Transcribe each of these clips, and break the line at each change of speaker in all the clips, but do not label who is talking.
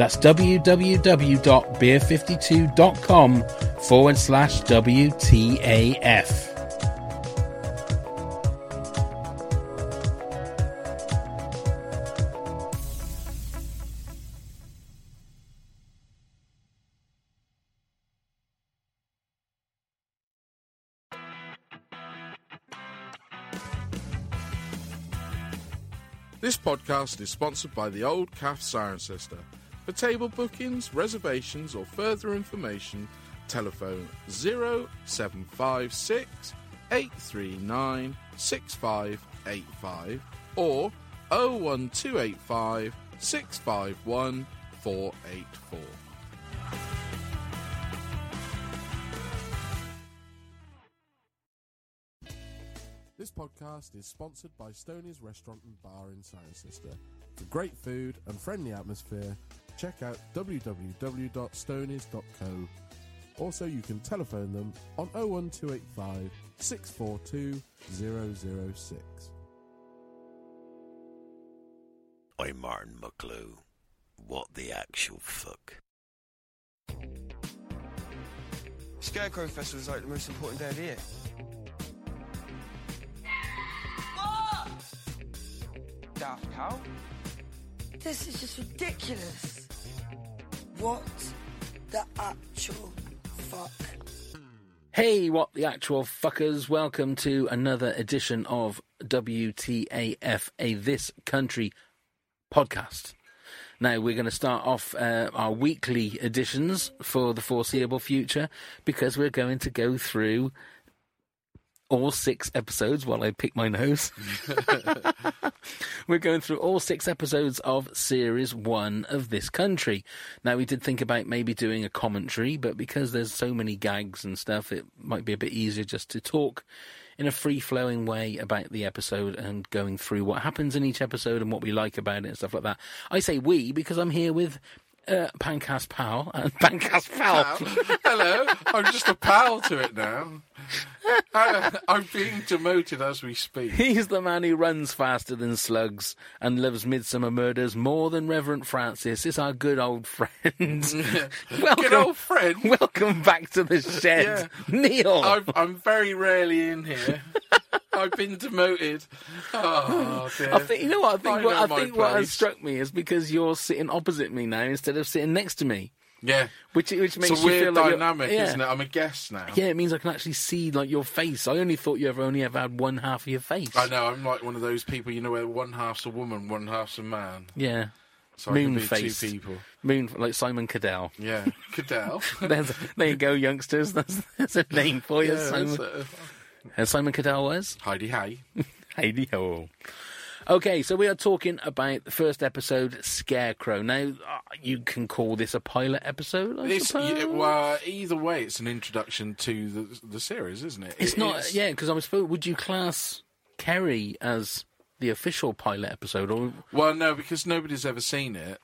That's www.beer52.com forward slash WTAF.
This podcast is sponsored by the Old Calf Cirencester. For table bookings, reservations, or further information, telephone 0756 839 6585 or 01285 651 484. This podcast is sponsored by Stoney's Restaurant and Bar in Cirencester. For great food and friendly atmosphere, check out www.stonies.co. Also, you can telephone them on 01285 642 006.
I'm Martin McClue. What the actual fuck?
Scarecrow Festival is like the most important day of the year. Daft Cow?
This is just ridiculous. What the actual fuck?
Hey, what the actual fuckers? Welcome to another edition of WTAF, a This Country podcast. Now, we're going to start off uh, our weekly editions for the foreseeable future because we're going to go through all six episodes while I pick my nose. We're going through all six episodes of series one of this country. Now, we did think about maybe doing a commentary, but because there's so many gags and stuff, it might be a bit easier just to talk in a free flowing way about the episode and going through what happens in each episode and what we like about it and stuff like that. I say we because I'm here with uh, Pancast Pal and Pancast Pal.
Hello, I'm just a pal to it now. I, I'm being demoted as we speak.
He's the man who runs faster than slugs and loves Midsomer Murders more than Reverend Francis. It's our good old friend. welcome,
Good old friend.
welcome back to the shed, Neil.
I'm, I'm very rarely in here. I've been demoted. Oh, dear.
I think you know what I think.
I
what,
know
I think what has struck me is because you're sitting opposite me now instead of sitting next to me,
yeah,
which which makes
it's a weird
like
dynamic,
yeah.
isn't it? I'm a guest now.
Yeah, it means I can actually see like your face. I only thought you ever only ever had one half of your face.
I know. I'm like one of those people, you know, where one half's a woman, one half's a man.
Yeah,
So
Moon
two people.
moon like Simon Cadell.
Yeah, Cadell.
There you go, youngsters. That's, that's a name for you,
yeah,
Simon.
That's, uh,
And Simon Cadell was
Hi-de-Hi.
Heidi Ho. Okay, so we are talking about the first episode, Scarecrow. Now, uh, you can call this a pilot episode. I
It's,
suppose.
well, either way, it's an introduction to the the series, isn't it?
it's
It-
not. Yeah, because I was supposed. Would you class Kerry as the official pilot episode, or
Well, no, because nobody's ever seen it,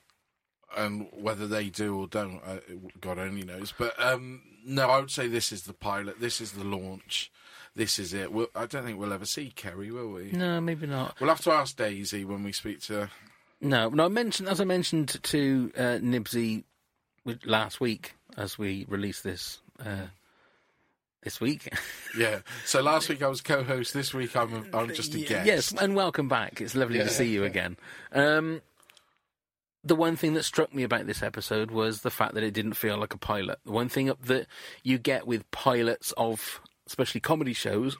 and whether they do or don't, uh, God only knows. But um, no, I would say this is the pilot. This is the launch. This is it. We'll, I don't think we'll ever see Kerry, will we?
no? Maybe not.
We'll have to ask Daisy when we speak to.
No, no. I mentioned as I mentioned to uh, Nibsy last week as we released this uh, this week.
Yeah. So last week I was co-host. This week I'm I'm just a guest.
Yes, and welcome back. It's lovely
Yeah.
to see you again. Um, the one thing that struck me about this episode was the fact that it didn't feel like a pilot. The one thing that you get with pilots of, especially comedy shows,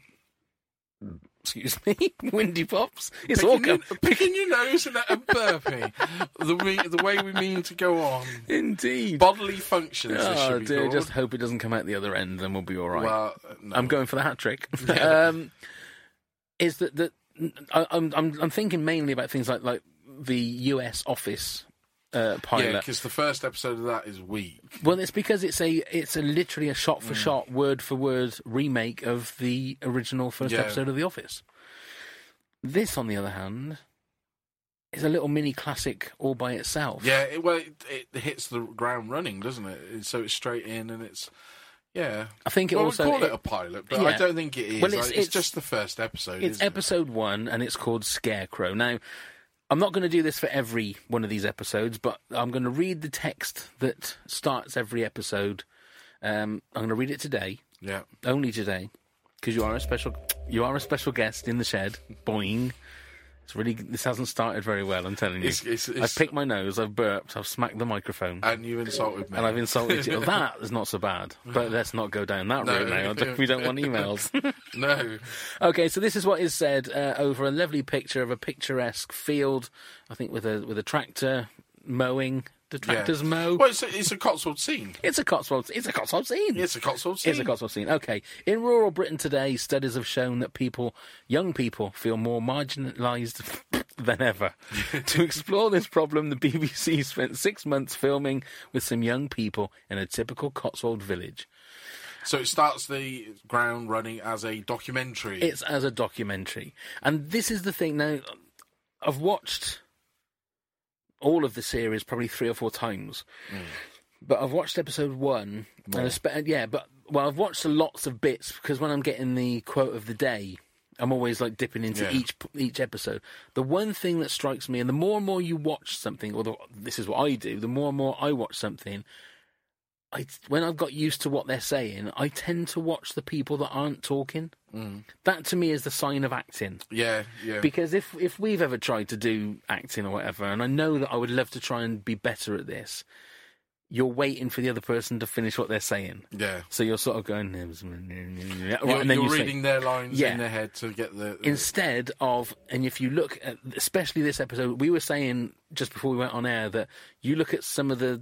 excuse me, windy pops. It's all
Picking, your, picking your nose and a burping. the, we, the way we mean to go on.
indeed.
Bodily functions.
Oh dear,
called.
just hope it doesn't come out the other end, then we'll be all right.
Well, no.
I'm going for the hat trick.
Yeah.
um, is that that I, I'm I'm I'm thinking mainly about things like like the U.S. Office uh,
Yeah, because the first episode of that is weak.
well, it's because it's a it's a literally a shot for shot, word for word remake of the original first
Yeah.
episode of The Office. This, on the other hand, is a little mini classic all by itself.
Yeah, it, well, it, it hits the ground running, doesn't it? So it's straight in, and it's yeah.
I think it
well,
also
we call it, a pilot, but
yeah.
I don't think it is.
Well,
Like,
it's-
it's,
it's-
just the first episode.
It's
isn't it?
episode one, and it's called Scarecrow. Now, I'm not going to do this for every one of these episodes, but I'm going to read the text that starts every episode. Um, I'm going to read it today,
Yeah,
only today, because you are a special, you are a special guest in the shed. Boing. It's really. This hasn't started very well. I'm telling you.
It's- it's-
I've picked my nose. I've burped. I've smacked the microphone.
and you insulted me,
and I've insulted you. That is not so bad. But let's not go down that
No.
route now. We don't want emails.
no,
Okay, so this is what is said uh, over a lovely picture of a picturesque field. I think with a with a tractor mowing. The tractors
yeah.
mow.
Well, it's a, it's a Cotswold scene.
It's a Cotswold. It's a Cotswold scene.
It's a Cotswold scene.
It's a Cotswold scene. Okay. In rural Britain today, studies have shown that people, young people, feel more marginalised than ever. to explore this problem, the BBC spent six months filming with some young people in a typical Cotswold village.
So it starts the ground running as a documentary.
It's as a documentary. And this is the thing now I've watched all of the series probably three or four times. Mm. But I've watched episode one. And I spe- yeah, but well, I've watched lots of bits because when I'm getting the quote of the day, I'm always like dipping into
Yeah.
each each episode. The one thing that strikes me, and the more and more you watch something, or the, this is what I do, the more and more I watch something, I when I've got used to what they're saying, I tend to watch the people that aren't talking. That to me is the sign of acting.
yeah, yeah.
Because if if we've ever tried to do acting or whatever, and I know that I would love to try and be better at this, you're waiting for the other person to finish what they're saying.
yeah.
So you're sort of going, right,
You're,
and then
you're
you say-
reading their lines
Yeah.
in their head to get the.
instead of and if you look at especially this episode we were saying just before we went on air that you look at some of the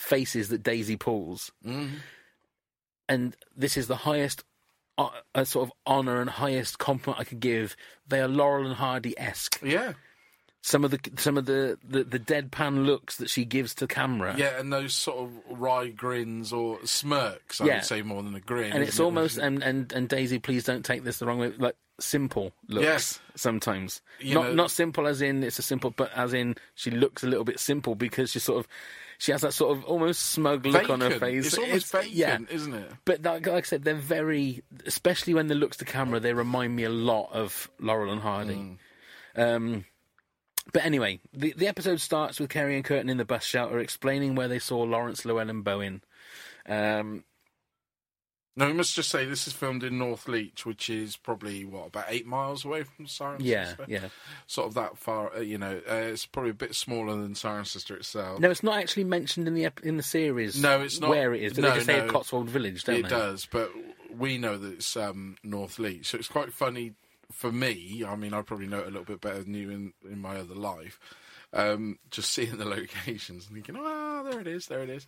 faces that daisy pulls
Mhm.
and this is the highest uh, uh, sort of honor and highest compliment i could give they are laurel and hardy-esque
yeah,
some of the some of the, the the deadpan looks that she gives to camera
yeah, and those sort of wry grins or smirks. I
Yeah.
would say more than a grin.
and it's
isn't it?
almost and, and and daisy please don't take this the wrong way like simple looks
Yes.
sometimes
You
not
know-
not simple as in it's a simple but as in she looks a little bit simple because she's sort of she has that sort of almost smug look on her face
It's almost vacant,
yeah
isn't it?
but like, like I said, they're very, especially when they looks to camera, they remind me a lot of Laurel and Hardy. Um, but anyway, the the episode starts with Kerry and Kurtan in the bus shelter explaining where they saw Lawrence Llewellyn Bowen. Um,
No, we must just say this is filmed in Northleach, which is probably what about eight miles away from Siren
yeah,
Sister.
yeah.
sort of that far. Uh, you know, uh, it's probably a bit smaller than Cirencester itself.
No, it's not actually mentioned in the ep- in the series.
No, it's not-
where it is.
No,
they just say
no.
Cotswold Village? Don't
it
they?
does, but we know that it's um, Northleach, so it's quite funny for me. I mean, I probably know it a little bit better than you in, in my other life. Um, just seeing the locations and thinking, oh, there it is, there it is,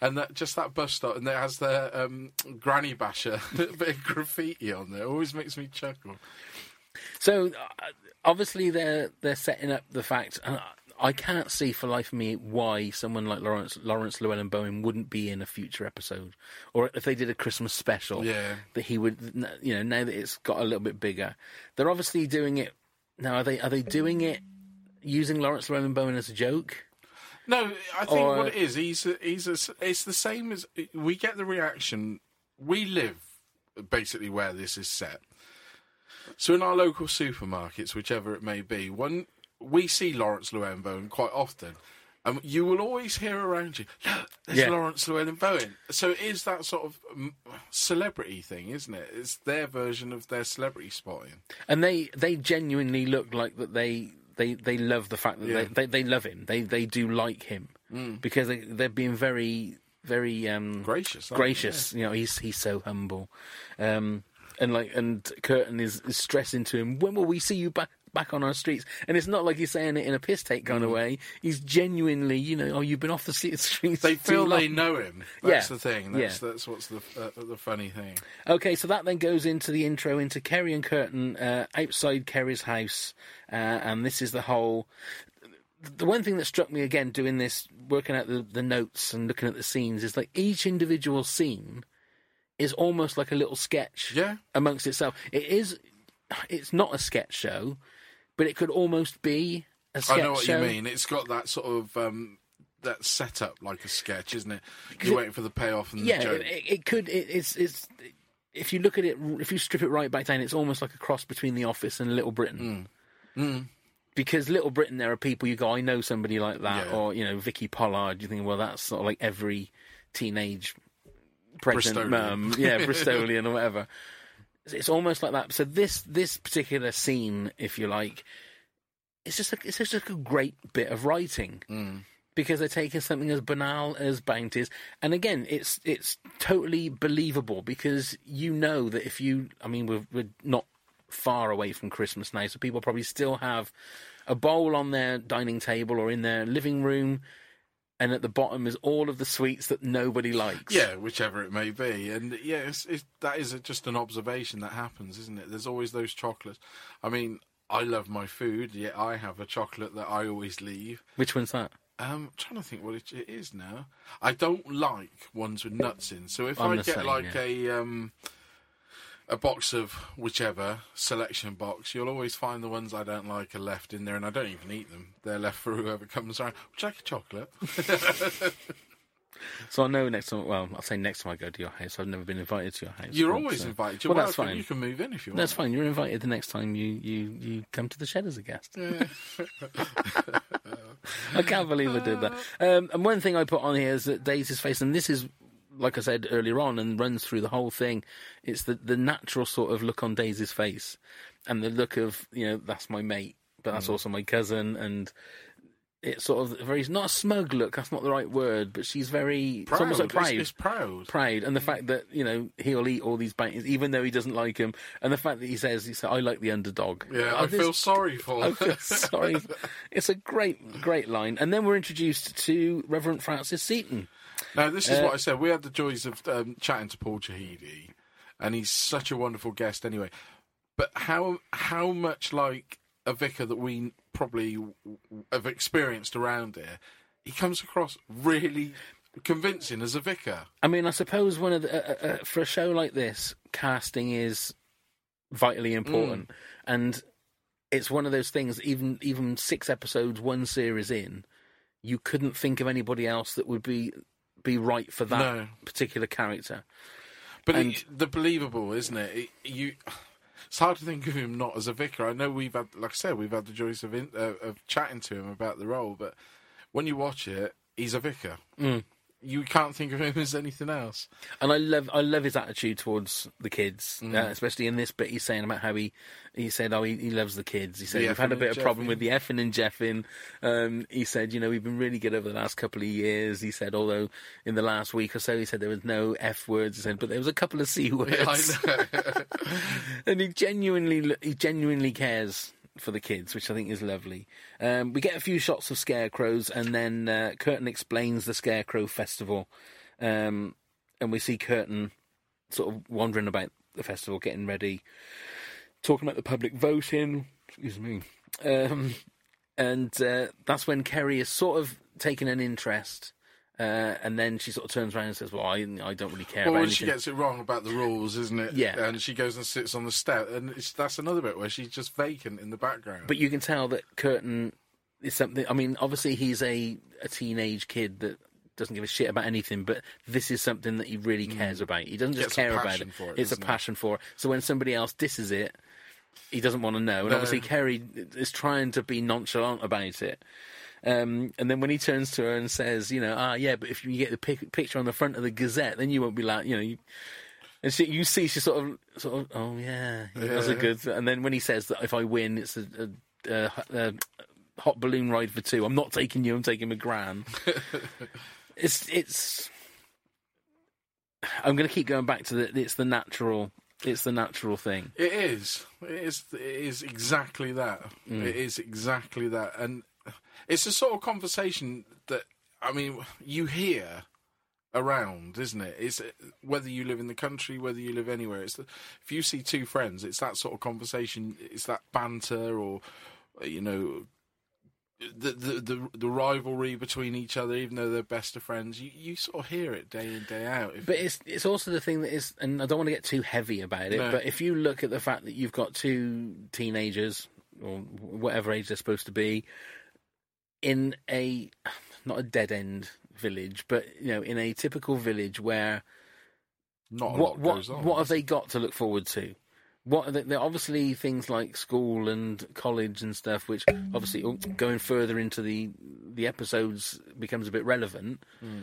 and that just that bus stop, and it has the um, Granny Basher bit of graffiti on there. It Always makes me chuckle.
So uh, obviously they're they're setting up the fact. And I can't see for life of me why someone like Lawrence Laurence Llewelyn-Bowen wouldn't be in a future episode, or if they did a Christmas special.
Yeah.
that he would. You know, now that it's got a little bit bigger, they're obviously doing it. Now, are they are they doing it using Laurence Llewelyn-Bowen as a joke?
No, I think
Or-
what it is, he's a, he's a, it's the same as we get the reaction. We live basically where this is set. So in our local supermarkets, whichever it may be, when we see Laurence Llewelyn-Bowen quite often, and you will always hear around you, look, there's
Yeah.
Laurence Llewelyn-Bowen. So it is that sort of mm, celebrity thing, isn't it? It's their version of their celebrity spotting.
And they they genuinely look like that they they they love the fact that
Yeah.
they, they they love him. They they do like him because they they're being very very um,
Gracious,
gracious. You know, he's he's so humble, um, and like and Kurtan is, is stressing to him. When will we see you back? Back on our streets, and it's not like he's saying it in a piss take kind of way. He's genuinely, you know, oh, you've been off the streets.
They feel they know him. That's
Yeah.
the thing. That's
Yeah.
that's what's the uh, the funny thing.
Okay, so that then goes into the intro into Kerry and Kurtan uh, outside Kerry's house, uh, and this is the whole. The one thing that struck me again doing this, working out the, the notes and looking at the scenes, is like each individual scene is almost like a little sketch
Yeah.
amongst itself. It is, it's not a sketch show, but it could almost be a sketch
I know what
show.
you mean. It's got that sort of um, that setup like a sketch, isn't it? You're waiting for the payoff and
yeah,
the joke.
it, it could. It, it's it's. If you look at it, if you strip it right back down, it's almost like a cross between The Office and Little Britain.
Mm.
Because Little Britain, there are people you go, I know somebody like that,
Yeah.
or you know Vicky Pollard. You think, well, that's sort of like every teenage pregnant
Bristolian.
mum, yeah, Bristolian or whatever. It's- almost like that. So this this particular scene, if you like, it's just a, it's just a great bit of writing
Mm.
because they're taking something as banal as bounties, and again, it's it's totally believable because you know that if you, I mean, we're we're not far away from Christmas now, so people probably still have a bowl on their dining table or in their living room, and at the bottom is all of the sweets that nobody likes.
Yeah, whichever it may be, and yeah, it's, it's, that is just an observation that happens, isn't it? There's always those chocolates. I mean, I love my food, yet I have a chocolate that I always leave.
Which one's that?
Um, I'm trying to think what it, it is now. I don't like ones with nuts in. So if
I'm
I get
same,
like
yeah.
a um, a box of whichever selection box, you'll always find the ones I don't like are left in there, and I don't even eat them. They're left for whoever comes around. Would you like a chocolate?
So I know next time. Well, I'll say next time I go to your house. I've never been invited to your house.
You're
but,
always
uh,
invited. You're
well, that's fine.
You can move in if you want.
That's fine. You're invited the next time you, you, you come to the shed as a guest.
Yeah.
I can't believe I did that. Um, and one thing I put on here is that Daisy's face, and this is, like I said earlier on, and runs through the whole thing. It's the the natural sort of look on Daisy's face, and the look of you know that's my mate, but
Mm.
that's also my cousin, and it's sort of very not a smug look. That's not the right word, but she's very it's almost like
Proud.
proud.
It's, it's proud.
proud, and the fact that you know he'll eat all these bounties, even though he doesn't like him, and the fact that he says, "He said I like the underdog."
Yeah,
Uh,
I
this-
feel sorry for.
I feel sorry. It's a great, great line. And then we're introduced to Reverend Francis Seaton.
Now, this is
Uh,
what I said. We had the joys of um, chatting to Paul Chahidi, and he's such a wonderful guest anyway. But how how much like a vicar that we probably have experienced around here, he comes across really convincing as a vicar.
I mean, I suppose one of the, uh, uh, uh, for a show like this, casting is vitally important, and it's one of those things. Even even six episodes, one series in, you couldn't think of anybody else that would be be right for that
No.
particular character.
But
And-
it, the believable, isn't it? it? You, it's hard to think of him not as a vicar. I know we've had, like I said, we've had the joys of in, uh, of chatting to him about the role, but when you watch it, he's a vicar.
Mm.
You can't think of him as anything else.
And I love I love his attitude towards the kids,
Mm.
uh, especially in this bit. He's saying about how he he said, "Oh, he, he loves the kids." He said,
The
"We've had a bit of problem with the effing and jeffing." Um, he said, "You know, we've been really good over the last couple of years." He said, although in the last week or so, he said there was no f words. He said, but there was a couple of c words,
Yeah, I know.
and he genuinely he genuinely cares for the kids, which I think is lovely. Um, we get a few shots of scarecrows, and then uh, Kurtan explains the Scarecrow Festival, um, and we see Kurtan sort of wandering about the festival, getting ready, talking about the public voting. Excuse me, um, and uh, that's when Kerry is sort of taking an interest. Uh, and then she sort of turns around and says, "Well, I, I don't really care
well,
about
when she gets it wrong about the rules, isn't it?
Yeah.
And she goes and sits on the step, and it's, that's another bit where she's just vacant in the background.
But you can tell that Kurtan is something. I mean, obviously he's a, a teenage kid that doesn't give a shit about anything, but this is something that he really cares about. He doesn't just
Mm.
Care about it.
for it,
it's a passion for it. So when somebody else disses it, he doesn't want to know. And
No.
obviously Kerry is trying to be nonchalant about it. Um, and then when he turns to her and says, you know, ah, yeah, but if you get the pic- picture on the front of the Gazette, then you won't be like, you know, you, and she, you see, she sort of, sort of, oh yeah, yeah, that's a good. And then when he says that if I win, it's a, a, a, a hot balloon ride for two. I'm not taking you. I'm taking McGran. it's it's. I'm going to keep going back to the. It's the natural. It's the natural thing.
It is. It is. It is exactly that. It is exactly that, and it's a sort of conversation that I mean you hear around, isn't it? It's whether you live in the country, whether you live anywhere. It's the, if you see two friends, it's that sort of conversation. It's that banter, or you know, the the the, the rivalry between each other, even though they're best of friends. You you sort of hear it day in day out.
But it's it's also the thing that is, and I don't want to get too heavy about it.
No.
But if you look at the fact that you've got two teenagers or whatever age they're supposed to be in a not a dead end village, but you know, in a typical village where
not a
what
lot
what
on.
what have they got to look forward to? What are they, they're obviously things like school and college and stuff, which obviously oh, going further into the the episodes becomes a bit relevant.
Hmm.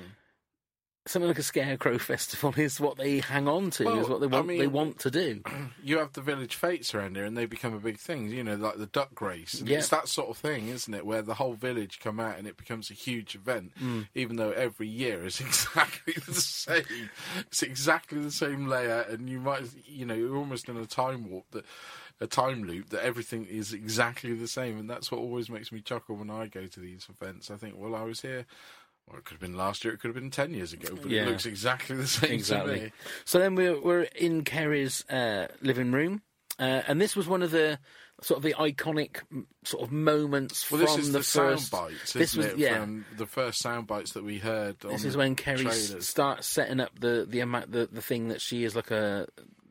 Something like a scarecrow festival is what they hang on to,
Well,
is what they
I
want. they want to do.
you have the village fates around here, and they become a big thing. You know, like the duck race.
Yeah.
It's that sort of thing, isn't it? Where the whole village come out, and it becomes a huge event.
Mm.
Even though every year is exactly the same. It's exactly the same layout, and you might, you know, you're almost in a time warp that. A time loop that everything is exactly the same, and that's what always makes me chuckle when I go to these events. I think, well, I was here. Well, it could have been last year. It could have been ten years ago, but
Yeah.
it looks exactly the same to me.
So then we're we're in Kerry's uh, living room, uh, and this was one of the sort of the iconic sort of moments
Well,
from
this is
the,
the,
first.
sound bites,
this
isn't
was-
it?
yeah.
From the first sound bites that we heard.
This is when Kerry
trailers.
starts setting up the the amount the, the thing that she is like a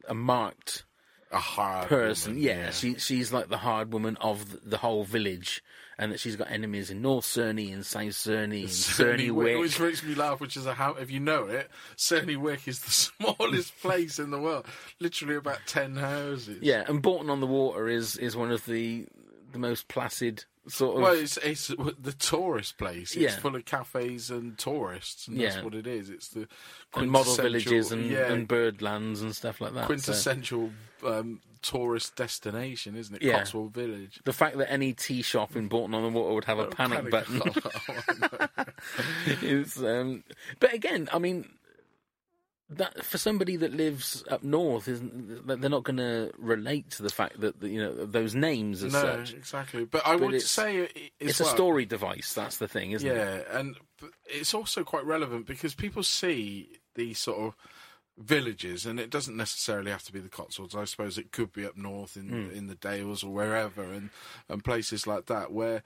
a marked
a hard
person.
woman,
yeah, she she's like the hard woman of the whole village, and that she's got enemies in North Cerney and South Cerney and Cerney Wick.
which makes me laugh. Which is a how if you know it, Cerney Wick is the smallest place in the world. Literally about ten houses.
Yeah, and Bourton-on-the-Water is is one of the the most placid sort of.
Well, it's, it's the tourist place. It's
Yeah.
full of cafes and tourists, and that's
Yeah.
what it is. It's the
model villages and,
yeah,
and birdlands and stuff like that. so-
quintessential um, tourist destination, isn't it?
Yeah.
Cotswold Village.
the fact that any tea shop in Bolton on the Water would have a panic, button is. Um, but again, I mean, that for somebody that lives up north, isn't they're not going to relate to the fact that you know those names as
no,
such.
exactly. But I
But
would
it's-
say it,
It's
as
a story device. That's the thing, isn't it?
Yeah, and it's also quite relevant because people see these sort of villages, and it doesn't necessarily have to be the Cotswolds. I suppose it could be up north in
Hmm.
in the Dales or wherever, and and places like that where.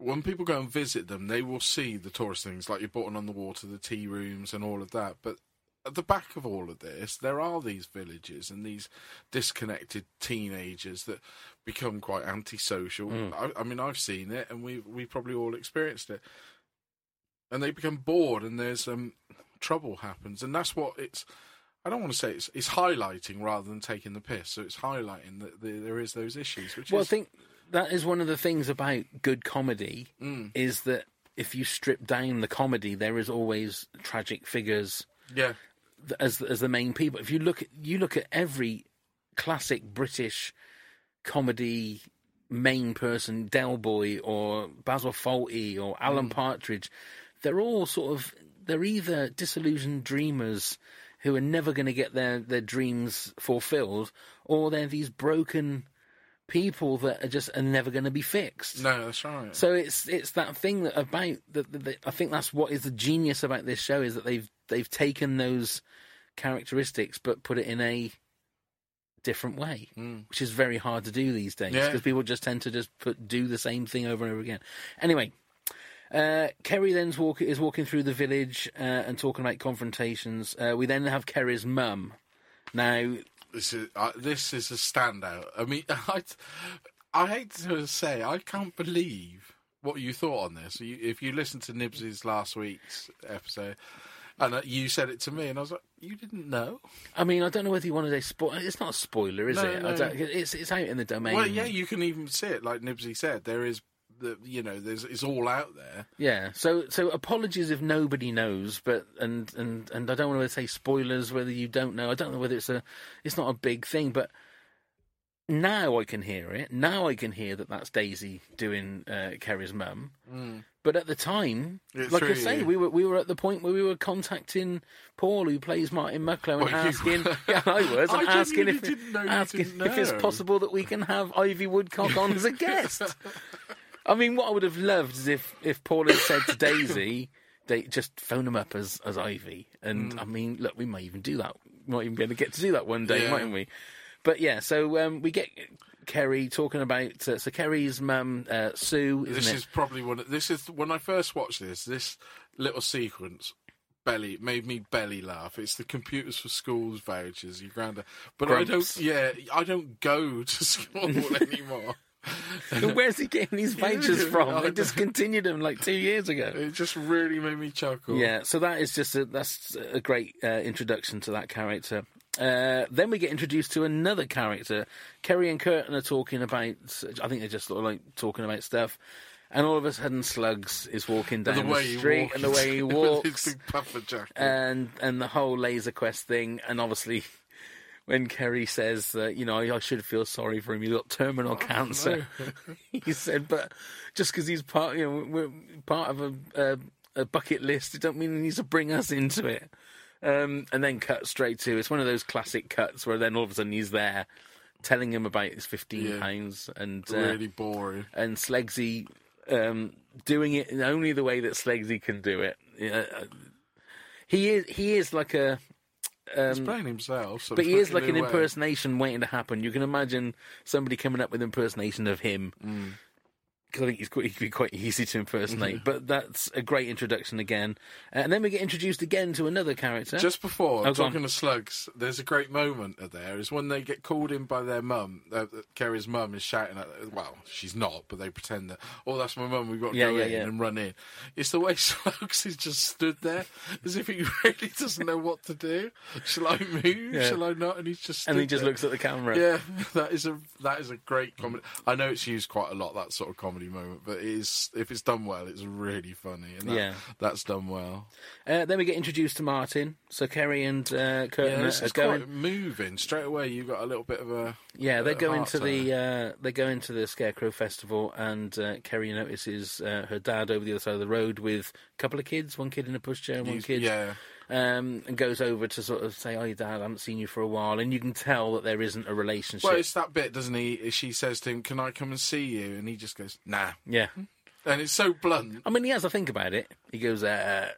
When people go and visit them, they will see the tourist things like you're on the Water, the tea rooms, and all of that. But at the back of all of this, there are these villages and these disconnected teenagers that become quite antisocial. I, I mean, I've seen it, and we we probably all experienced it. And they become bored, and there's um, trouble happens, and that's what it's. I don't want to say it's it's highlighting rather than taking the piss. So it's highlighting that the, there is those issues, which
Well, I think that is one of the things about good comedy
Mm.
is that if you strip down the comedy, there is always tragic figures
yeah,
as as the main people. If you look at you look at every classic British comedy main person, Del Boy or Basil Fawlty or Alan Partridge, they're all sort of they're either disillusioned dreamers who are never going to get their their dreams fulfilled, or they're these broken people that are just are never going to be fixed.
no, that's right.
So it's it's that thing that about that, I think that's what is the genius about this show is that they've they've taken those characteristics but put it in a different way, mm. which is very hard to do these days
Yeah.
because people just tend to just put do the same thing over and over again. Anyway. Uh, Kerry then walk, is walking through the village uh, and talking about confrontations. Uh, we then have Kerry's mum. Now,
This is uh, this is a standout. I mean, I I hate to say, I can't believe what you thought on this. You, if you listened to Nibs's last week's episode, and uh, you said it to me, and I was like, you didn't know?
I mean, I don't know whether you wanted a spoiler. It's not a spoiler, is
No,
it? I
no.
don't, it's it's out in the domain.
Well, yeah, you can even see it, like Nibsy said. There is the you know, there's it's all out there.
Yeah. So so apologies if nobody knows, but and and and I don't want to say spoilers whether you don't know. I don't know whether it's a it's not a big thing, but now I can hear it. Now I can hear that that's Daisy doing uh, Kerry's mum.
Mm.
But at the time,
It
like I say, we were we were at the point where we were contacting Paul, who plays Martin Mucklowe, and
Well,
asking, yeah, I was, and
I
asking if asking if it's possible that we can have Ivy Woodcock on as a guest. I mean, what I would have loved is if if Paul had said to Daisy, they just phone him up as as Ivy, and
Mm.
I mean, look, we might even do that. We might even be able to get to do that one day,
Yeah.
mightn't we? But yeah, so um, we get Kerry talking about uh, so Kerry's mum uh, Sue,
This
it?
is probably one. Of, this is when I first watched this. This little sequence belly made me belly laugh. It's the computers for schools vouchers. Your granddad, but I don't. Yeah, I don't go to school anymore.
Where's he getting these vouchers from?
I
They discontinued them like two years ago.
It just really made me chuckle.
Yeah, so that is just a, that's a great uh, introduction to that character. Uh, then we get introduced to another character. Kerry and Curtin are talking about. I think they're just sort of like talking about stuff. And all of a sudden, Slugs is walking down
the
the, street, and the way he walks,
big puffer jacket.
and and the whole laser quest thing, and obviously. When Kerry says that, you know, I, should feel sorry for him, he's got
Oh,
terminal cancer. he said, but just because he's part, you know, we're part of a, a, a bucket list, it don't mean he needs to bring us into it. Um, and then cut straight to it's one of those classic cuts where then all of a sudden he's there, telling him about his fifteen
Yeah.
pounds, and uh,
really boring.
and Slegsy um, doing it in only the way that Slegsy can do it. Uh, he is he is like a
He's playing himself, so
but he is like an
way.
impersonation waiting to happen. You can imagine somebody coming up with impersonation of him.
Mm.
Because I think he's quite, he can be quite easy to impersonate, but that's a great introduction again. Uh, and then we get introduced again to another character.
Just before
Oh,
talking to slugs, there's a great moment there. Is when they get called in by their mum. Uh, Kerry's mum is shouting at. Well, she's not, but they pretend that. Oh, that's my mum. We've got to
Yeah,
go
yeah,
in
yeah.
and run in. It's the way slugs is just stood there, as if he really doesn't know what to do. Shall I move? Shall I not? And he's just.
and he just
there.
looks at the camera.
Yeah, that is a that is a great comedy. I know it's used quite a lot that sort of comedy moment, but it is if it's done well, it's really funny. And that,
Yeah.
that's done well.
Uh, then we get introduced to Martin. So Kerry and uh, Kurtan
Yeah,
are, going.
moving straight away. You got a little bit of a
Yeah, they go into the uh, they go into the Scarecrow Festival, and uh, Kerry notices uh, her dad over the other side of the road with a couple of kids, one kid in a pushchair, and one
He's-
kid,
yeah.
Um, and goes over to sort of say, "Oh, dad, I haven't seen you for a while," and you can tell that there isn't a relationship.
Well, it's that bit, doesn't he? She says to him, "Can I come and see you?" And he just goes, "Nah."
yeah,
And it's so blunt.
I mean, he has to think about it. He goes, uh,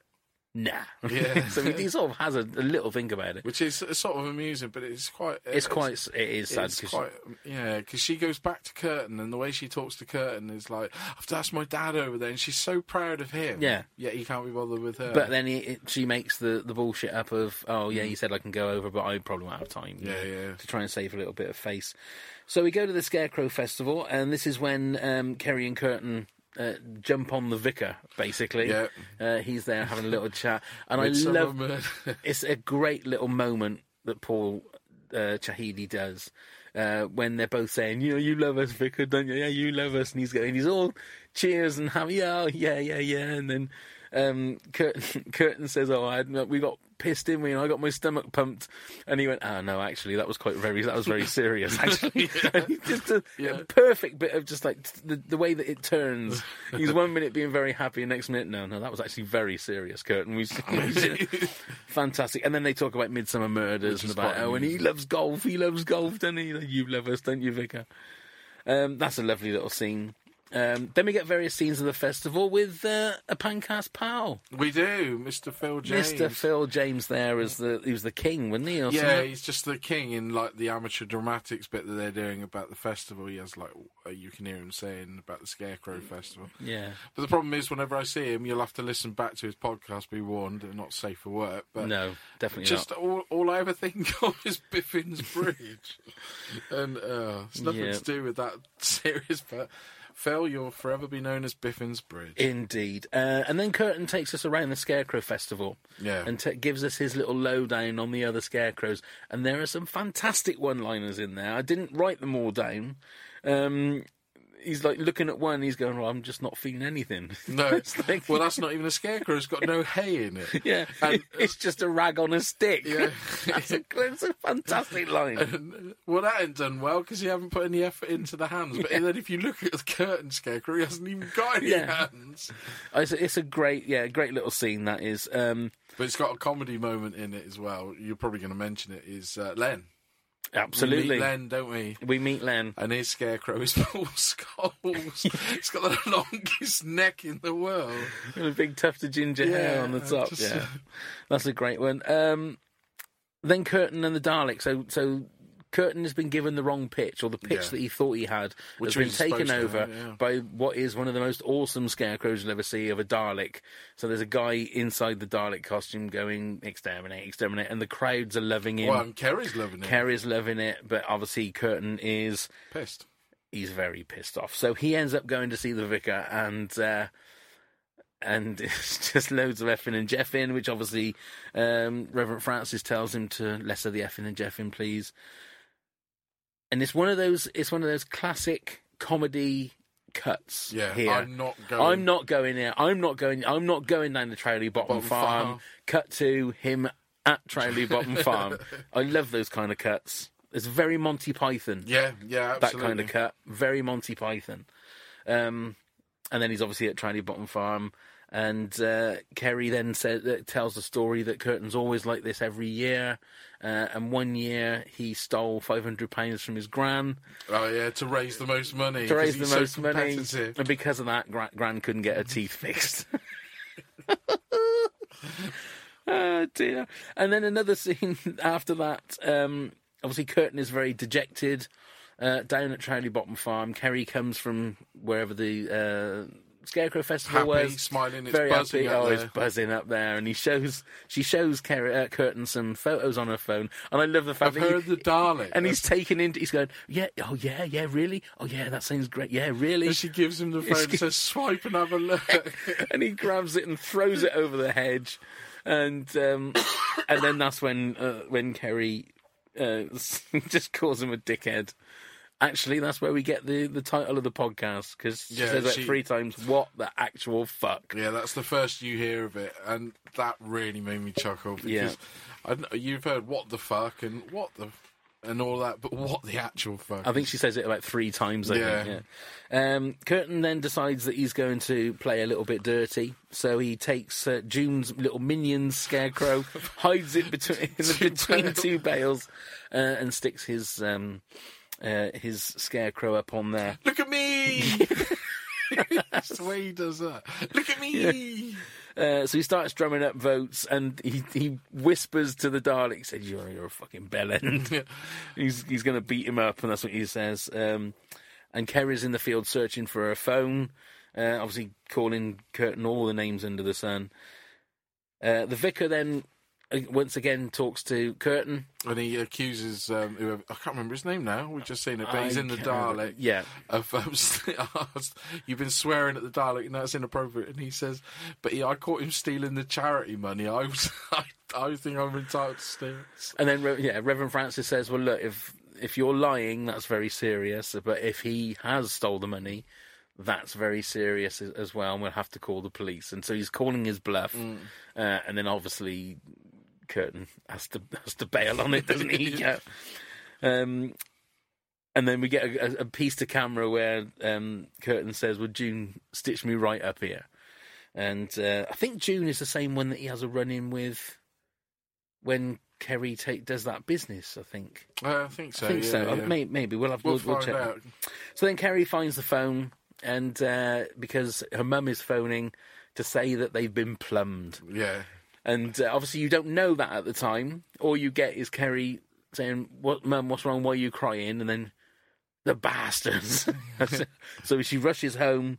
"Nah,"
Yeah.
so he, he sort of has a, a little think about it.
Which is sort of amusing, but it's quite.
It's quite, it is sad
It's
'cause
quite, yeah, because she goes back to Kurtan, and the way she talks to Kurtan is like, "I've that's my dad over there," and she's so proud of him.
Yeah.
yet he can't be bothered with her.
But then he, it, she makes the, the bullshit up of, oh yeah, you said I can go over, but I probably won't have time. you
Yeah,
know,
yeah.
To try and save a little bit of face. So we go to the Scarecrow Festival, and this is when um, Kerry and Kurtan uh, jump on the vicar. Basically,
Yeah.
uh, he's there having a little chat, and I love. It's a great little moment that Paul uh, Chahidi does. Uh, when they're both saying, "You know, you love us, Vicar, don't you? Yeah, you love us," and he's going, he's all cheers and happy, yeah, oh, yeah, yeah, yeah, and then um, Kurtan, Kurtan says, "Oh, I had, we got pissed in we, and I got my stomach pumped," and he went, "Oh no, actually, that was quite very, that was very serious, actually." And just a,
Yeah.
a perfect bit of just like the, the way that it turns. He's one minute being very happy, and next minute, no, no, that was actually very serious, Kurtan. We, we fantastic, and then they talk about Midsomer Murders and about oh, and he loves golf, he loves golf, doesn't he? You love us, don't you, Vicar? Um, that's a lovely little scene. Um, then we get various scenes of the festival with uh, a pancast pal,
we do, Mr. Phil James.
Mr. Phil James. There as the he was the king, wasn't he? Or
Yeah,
something?
he's just the king in like the amateur dramatics bit that they're doing about the festival. He has like uh, you can hear him saying about the Scarecrow Festival.
yeah.
But the problem is, whenever I see him, you'll have to listen back to his podcast. Be warned, they're not safe for work. But
No, definitely
just
not.
all, all I ever think of is Biffin's Bridge, and uh, it's nothing
Yeah.
to do with that series, But Phil, you'll forever be known as Biffin's Bridge.
Indeed. Uh, and then Kurtan takes us around the Scarecrow Festival
Yeah.
and t- gives us his little lowdown on the other scarecrows. And there are some fantastic one liners in there. I didn't write them all down. Um, he's like looking at one. He's going, "Well, I'm just not feeling anything."
No,
like-
well, that's not even a scarecrow. It's got no hay in it.
yeah,
And-
it's just a rag on a stick.
Yeah.
that's, a, that's a fantastic line.
And, well, that ain't done well because you haven't put any effort into the hands. But then if you look at the curtain scarecrow, he hasn't even got any
Yeah.
hands.
It's a, it's a great, yeah, great little scene that is. Um,
But it's got a comedy moment in it as well. You're probably going to mention it. Is uh, Len?
Absolutely,
we meet Len, don't we?
we meet Len.
And his scarecrow is Paul Scholes. He's got the longest neck in the world.
with a big tuft of ginger hair on the top.
just-
Yeah, that's a great one. Um, then Kurtan and the Dalek. So, so Kurtan has been given the wrong pitch, or the pitch
Yeah.
that he thought he had,
Which
has been taken
to
over
yeah.
by what is one of the most awesome scarecrows you'll ever see of a Dalek. So there's a guy inside the Dalek costume going exterminate, exterminate, and the crowds are loving him.
Well, and Kerry's loving it.
Kerry's loving it, but obviously Kurtan is
Pissed.
he's very pissed off. So he ends up going to see the vicar, and uh, and it's just loads of effing and jeffing, which obviously um, Reverend Francis tells him to lesser the effing and jeffing, please. And it's one of those. It's one of those classic comedy cuts.
Yeah,
here.
I'm not going.
I'm not going there. I'm not going. I'm not going down the Trowley Bottom
Bottom
Farm.
Farm.
Cut to him at Trowley Bottom Farm. I love those kind of cuts. It's very Monty Python
Yeah, yeah, absolutely.
that kind of cut. Very Monty Python. Um, and then he's obviously at Tranny Bottom Farm. And uh, Kerry then said, uh, tells the story that Kurtan's always like this every year. Uh, and one year he stole £500 from his gran
Oh yeah, to raise the most money.
to raise the
he's so
most money. And because of that, gran, gran couldn't get her teeth fixed. oh dear. And then another scene after that. Um, obviously, Kurtan is very dejected uh, down at Trowley Bottom Farm. Kerry comes from wherever the uh, Scarecrow Festival
Happy,
was.
smiling, it's
very
buzzing
happy.
up
oh,
there.
it's buzzing up there, and he shows she shows Kerry, uh, Kurtan some photos on her phone, and I love the fact
I've
that he-
the darling,
and he's taken into. He's going, yeah, oh yeah, yeah, really, oh yeah, that sounds great, yeah, really.
And she gives him the phone and says, "Swipe and have a look."
and he grabs it and throws it over the hedge, and um, and then that's when uh, when Kerry uh, just calls him a dickhead. Actually, that's where we get the, the title of the podcast because she
Yeah,
says that
she-
three times. What the actual fuck?
yeah, that's the first you hear of it, and that really made me chuckle because
Yeah.
I you've heard what the fuck and what the and all that, but what the actual fuck?
I think she says it about three times. I
Yeah.
think, yeah. Um, Kurtan then decides that he's going to play a little bit dirty, so he takes uh, June's little minions scarecrow, hides it between
Two
between
bales.
two bales, uh, and sticks his um, uh, his scarecrow up on there.
Look at me. That's the way he does that. Look at me.
Uh, so he starts drumming up votes, and he, he whispers to the Dalek, "said You're you're a fucking bellend." he's he's going to beat him up, and that's what he says. Um, and Kerry's in the field searching for her phone, uh, obviously calling Kurtan all the names under the sun. Uh, the vicar then once again talks to Kurtan.
And he accuses um, whoever, I can't remember his name now. We've just seen it, but he's in the. Dalek.
Yeah,
Of um, you've been swearing at the Dalek, and that's inappropriate. And he says, "But he, I caught him stealing the charity money. I was, I, I think I'm entitled to steal." it."
and then yeah, Reverend Francis says, "Well, look, if if you're lying, that's very serious. But if he has stole the money." That's very serious as- well, and we'll have to call the police. And so he's calling his bluff, uh, and then obviously Kurtan has to has to bail on it, doesn't he? yeah. Um, and then we get a, a, piece to camera where um, Kurtan says, "Well, June stitch me right up here," and uh, I think June is the same one that he has a run in with when Kerry take does that business. I think.
Uh, I think so.
I think
yeah,
so.
yeah.
Maybe, maybe we'll have
We'll,
we'll, we'll check.
out.
So then Kerry finds the phone, and uh, because her mum is phoning to say that they've been plumbed.
Yeah.
And uh, obviously, you don't know that at the time. All you get is Kerry saying, "What, mum? What's wrong? Why are you crying?" And then the bastards. so she rushes home,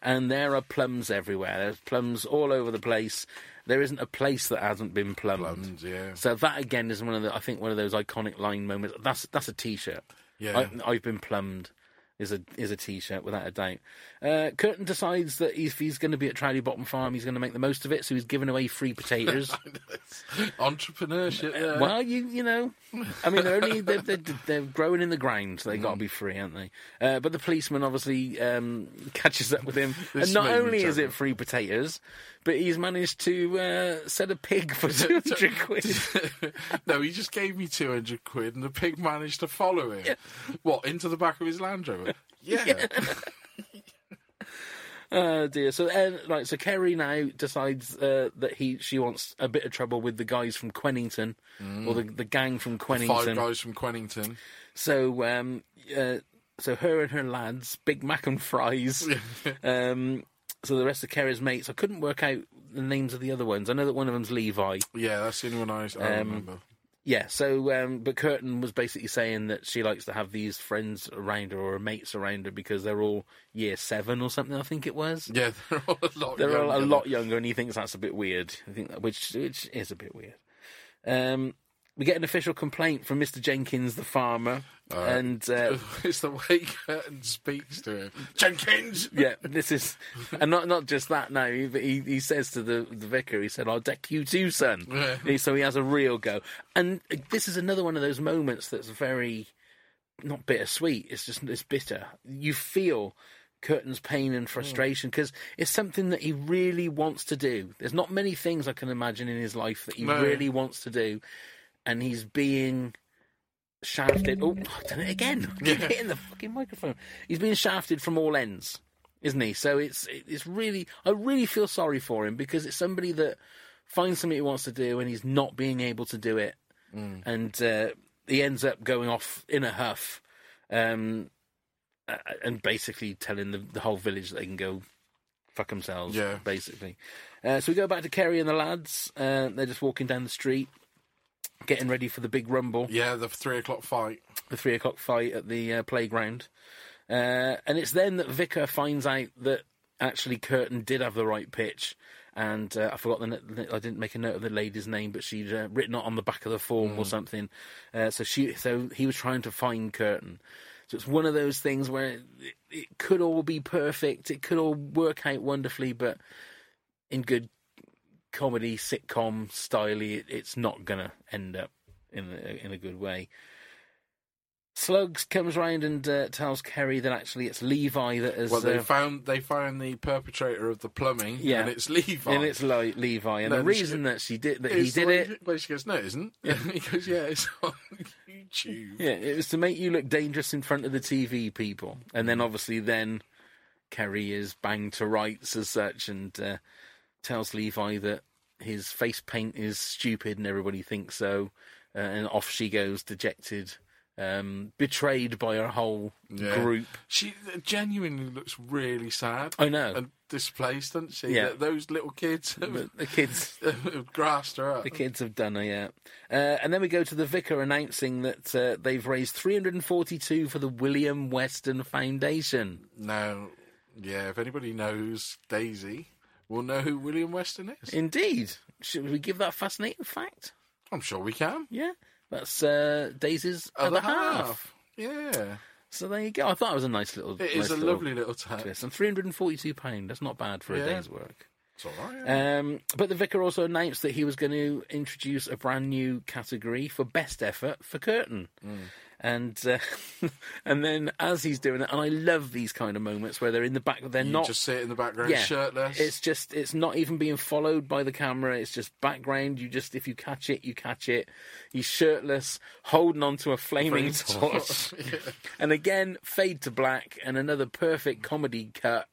and there are plums everywhere. There's plums all over the place. There isn't a place that hasn't been plumbed.
Plums, yeah.
So that again is one of the, I think, one of those iconic line moments. That's that's a T-shirt.
Yeah.
I, I've been plumbed. Is a is a t-shirt without a doubt. Uh, Kurtan decides that if he's going to be at Trowley Bottom Farm, he's going to make the most of it. So he's giving away free potatoes.
Entrepreneurship. Yeah.
Well, you you know, I mean, they're only they're, they're, they're growing in the ground. So they got to be free, aren't they? Uh, but the policeman obviously um, catches up with him, and not only is it free potatoes, but he's managed to uh, set a pig for two hundred quid.
no, he just gave me 200 quid and the pig managed to follow him. What, into the back of his Land Rover? Yeah.
Oh dear. So uh, right, so Kerry now decides uh, that he she wants a bit of trouble with the guys from Quenington or the the gang from Quenington.
Five
Quenington.
guys from Quenington.
So um, uh, so her and her lads, Big Mac and fries. um, so the rest of Kerry's mates, I couldn't work out the names of the other ones. I know that one of them's Levi.
Yeah, that's the only one I, I
Um,
remember.
Yeah, so um, but Kurtan was basically saying that she likes to have these friends around her or mates around her because they're all year seven or something. I think it was.
Yeah, they're all a lot
They're all a
younger.
lot younger, and he thinks that's a bit weird. I think that, which which is a bit weird. Um, we get an official complaint from Mr. Jenkins, the farmer, and uh,
It's the way Kurtan speaks to him. Jenkins!
yeah, this is, and not not just that. Now, he he, he says to the the vicar, he said, "I'll deck you too, son."
Yeah.
So he has a real go, and this is another one of those moments that's very not bittersweet. It's just it's bitter. You feel. Kurtan's pain and frustration because it's something that he really wants to do. There's not many things I can imagine in his life that he
No.
really wants to do, and he's being shafted. Oh, I've done it again. I keep hitting the fucking microphone. He's being shafted from all ends, isn't he? So it's it's really I really feel sorry for him because it's somebody that finds something he wants to do and he's not being able to do it, and uh, he ends up going off in a huff, um, and basically telling the, the whole village that they can go fuck themselves.
Yeah.
basically. Uh, so we go back to Kerry and the lads. Uh, they're just walking down the street. Getting ready for the big rumble
Yeah, the three o'clock fight.
the three o'clock fight at the uh, playground. Uh, and it's then that Vicar finds out that actually Kurtan did have the right pitch. And uh, I forgot the, I didn't make a note of the lady's name, but she'd uh, written it on the back of the form or something. Uh, so she, so he was trying to find Kurtan. So it's one of those things where it, it could all be perfect, it could all work out wonderfully, but in good comedy sitcom style, it, it's not gonna end up in a, in a good way. Slugs comes round and uh, tells Kerry that actually it's Levi that has.
Well, they
uh,
found they found the perpetrator of the plumbing,
Yeah.
and it's Levi.
and it's Le- Levi, and
No,
the
she-
reason that she did that he did it,
Well, she goes, no, it isn't. he goes, yeah, it's on YouTube.
yeah, it was to make you look dangerous in front of the TV people, and then obviously then Kerry is banged to rights as such, and uh, tells Levi that his face paint is stupid and everybody thinks so, uh, and off she goes dejected, um, betrayed by her whole
Yeah.
group.
She genuinely looks really sad.
I know.
And displaced, doesn't she?
Yeah.
Those little kids have,
The, kids
have grassed her up.
The kids have done her, yeah. Uh, and then we go to the vicar announcing that uh, they've raised 342 for the William Weston Foundation.
Now, yeah, if anybody knows Daisy, will know who William Weston is.
Indeed. Should we give that a fascinating fact?
I'm sure we can.
Yeah. That's uh, Daisy's other, half.
Yeah.
So there you go. I thought it was a nice little.
It
nice
is a
little
lovely little touch.
twist. And 342 pound. That's not bad for a day's work.
It's all right. yeah.
Um, but the vicar also announced that he was going to introduce a brand new category for best effort for Kurtan.
Mm.
And uh, and then as he's doing it, and I love these kind of moments where they're in the back, they're
you
not
just sit in the background
yeah,
shirtless.
It's just it's not even being followed by the camera. It's just background. You just if you catch it, you catch it. He's shirtless, holding onto a flaming torch. And again, fade to black, and another perfect comedy cut.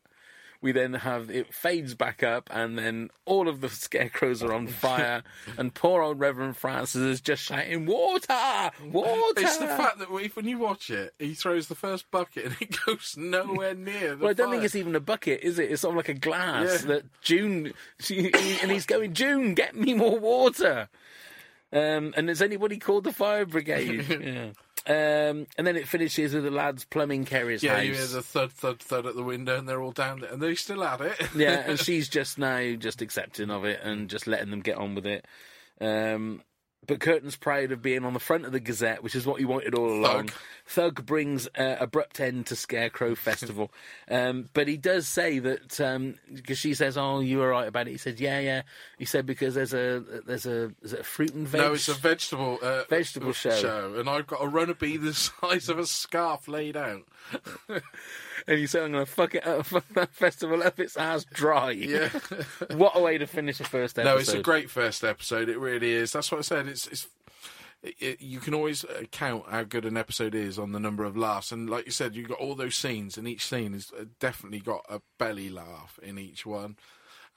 We then have it fades back up, and then all of the scarecrows are on fire, and poor old Reverend Francis is just shouting, "Water, water!"
It's the fact that if, when you watch it, he throws the first bucket and it goes nowhere near. The
Well, I don't think it's even a bucket, is it? It's sort of like a glass
Yeah.
that June, she, and he's going, June, get me more water. Um, and has anybody called the fire brigade? yeah. Um, and then it finishes with the lads plumbing Kerry's
Yeah,
house.
you hear the thud, thud, thud at the window, and they're all down there, and they're still at it.
yeah, and she's just now just accepting of it and just letting them get on with it. Um, but Kurtan's proud of being on the front of the Gazette, which is what he wanted all along.
Thug.
Thug brings uh, abrupt end to Scarecrow Festival, um, but he does say that because she says, "Oh, you were right about it." He said, "Yeah, yeah." He said because there's a there's a is it a fruit and veg?
No, it's a vegetable uh,
Vegetable show.
and I've got a runner bee the size of a scarf laid out.
and you said, "I'm going to fuck it up, fuck that festival up its ass dry."
Yeah.
what a way to finish a first episode.
No, it's a great first episode. It really is. That's what I said. It's it's. It, it, you can always uh, count how good an episode is on the number of laughs, and like you said, you've got all those scenes, and each scene has uh, definitely got a belly laugh in each one.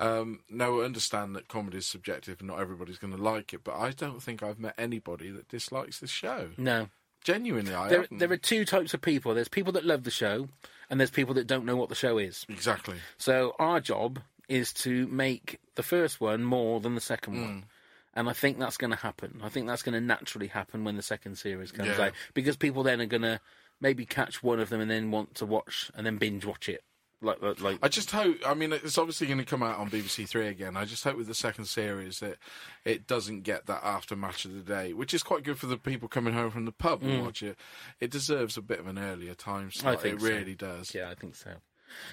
Um, now, I understand that comedy is subjective, and not everybody's going to like it, but I don't think I've met anybody that dislikes this show.
no.
Genuinely, I
There,
haven't.
there are two types of people. There's people that love the show, and there's people that don't know what the show is.
exactly.
So our job is to make the first one more than the second
Mm.
one. And I think that's going to happen. I think that's going to naturally happen when the second series comes
Yeah.
out because people then are going to maybe catch one of them and then want to watch and then binge watch it. Like, like, like
I just hope. I mean, it's obviously going to come out on BBC Three again. I just hope with the second series that it doesn't get that after match of the day, which is quite good for the people coming home from the pub and watch it. It deserves a bit of an earlier time slot.
think
it
so.
really does.
Yeah, I think so.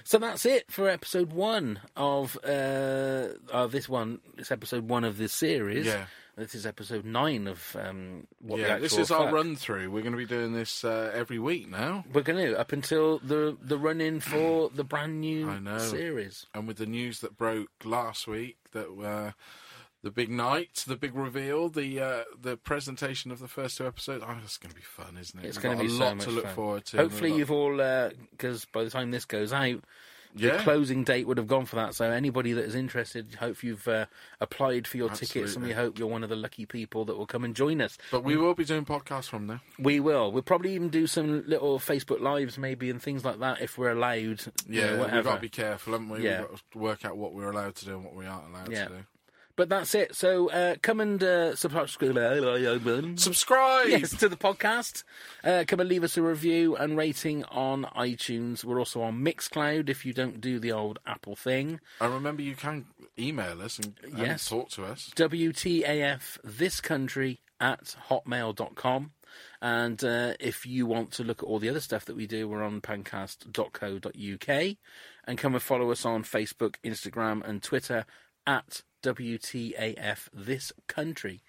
So that's it for episode one of uh, of this one. It's episode one of this series.
Yeah.
This is episode nine of um, what
Yeah, this is our run through. We're going to be doing this uh, every week now,
We're going to up until the the run in for the brand new series.
and with the news that broke last week that uh, the big night, the big reveal, the uh, the presentation of the first two episodes. Oh, it's going to be fun, isn't it?
It's
We've
going to be
a
so
lot to look
fun.
forward to.
Hopefully, you've all because by the time this goes out, the closing date would have gone for that. So anybody that is interested, hope you've uh, applied for your tickets, and we hope you're one of the lucky people that will come and join us.
But we will be doing podcasts from there.
We will. We'll probably even do some little Facebook lives, maybe, and things like that if we're allowed. you
Yeah,
know,
we've got to be careful, haven't we?
Yeah.
We've got to work out what we're allowed to do and what we aren't allowed
Yeah.
to do.
But that's it. So uh, come and uh, subscribe.
Subscribe!
Yes, to the podcast. Uh, come and leave us a review and rating on iTunes. We're also on Mixcloud if you don't do the old Apple thing.
And remember, you can email us and, and
Yes.
talk to us.
WTAF this country at hotmail.com. And uh, if you want to look at all the other stuff that we do, we're on pancast.co.uk. And come and follow us on Facebook, Instagram, and Twitter at WTAF this country.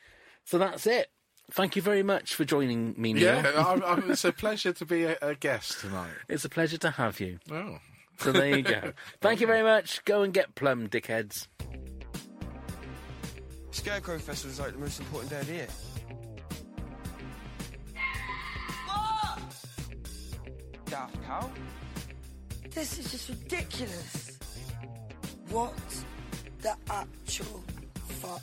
So that's it. Thank you very much for joining me, Neil.
Yeah, I, I, it's a pleasure to be a, a guest tonight.
It's a pleasure to have you.
Oh.
So there you go. Thank you very much. Go and get plum, dickheads.
Scarecrow Festival is like the most important day of the year. Daft cow?
This is just ridiculous. What the actual fuck?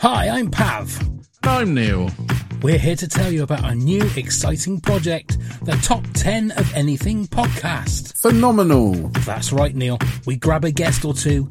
Hi, I'm Pav.
I'm Neil.
We're here to tell you about our new exciting project, the Top 10 of Anything podcast.
Phenomenal.
That's right, Neil. We grab a guest or two,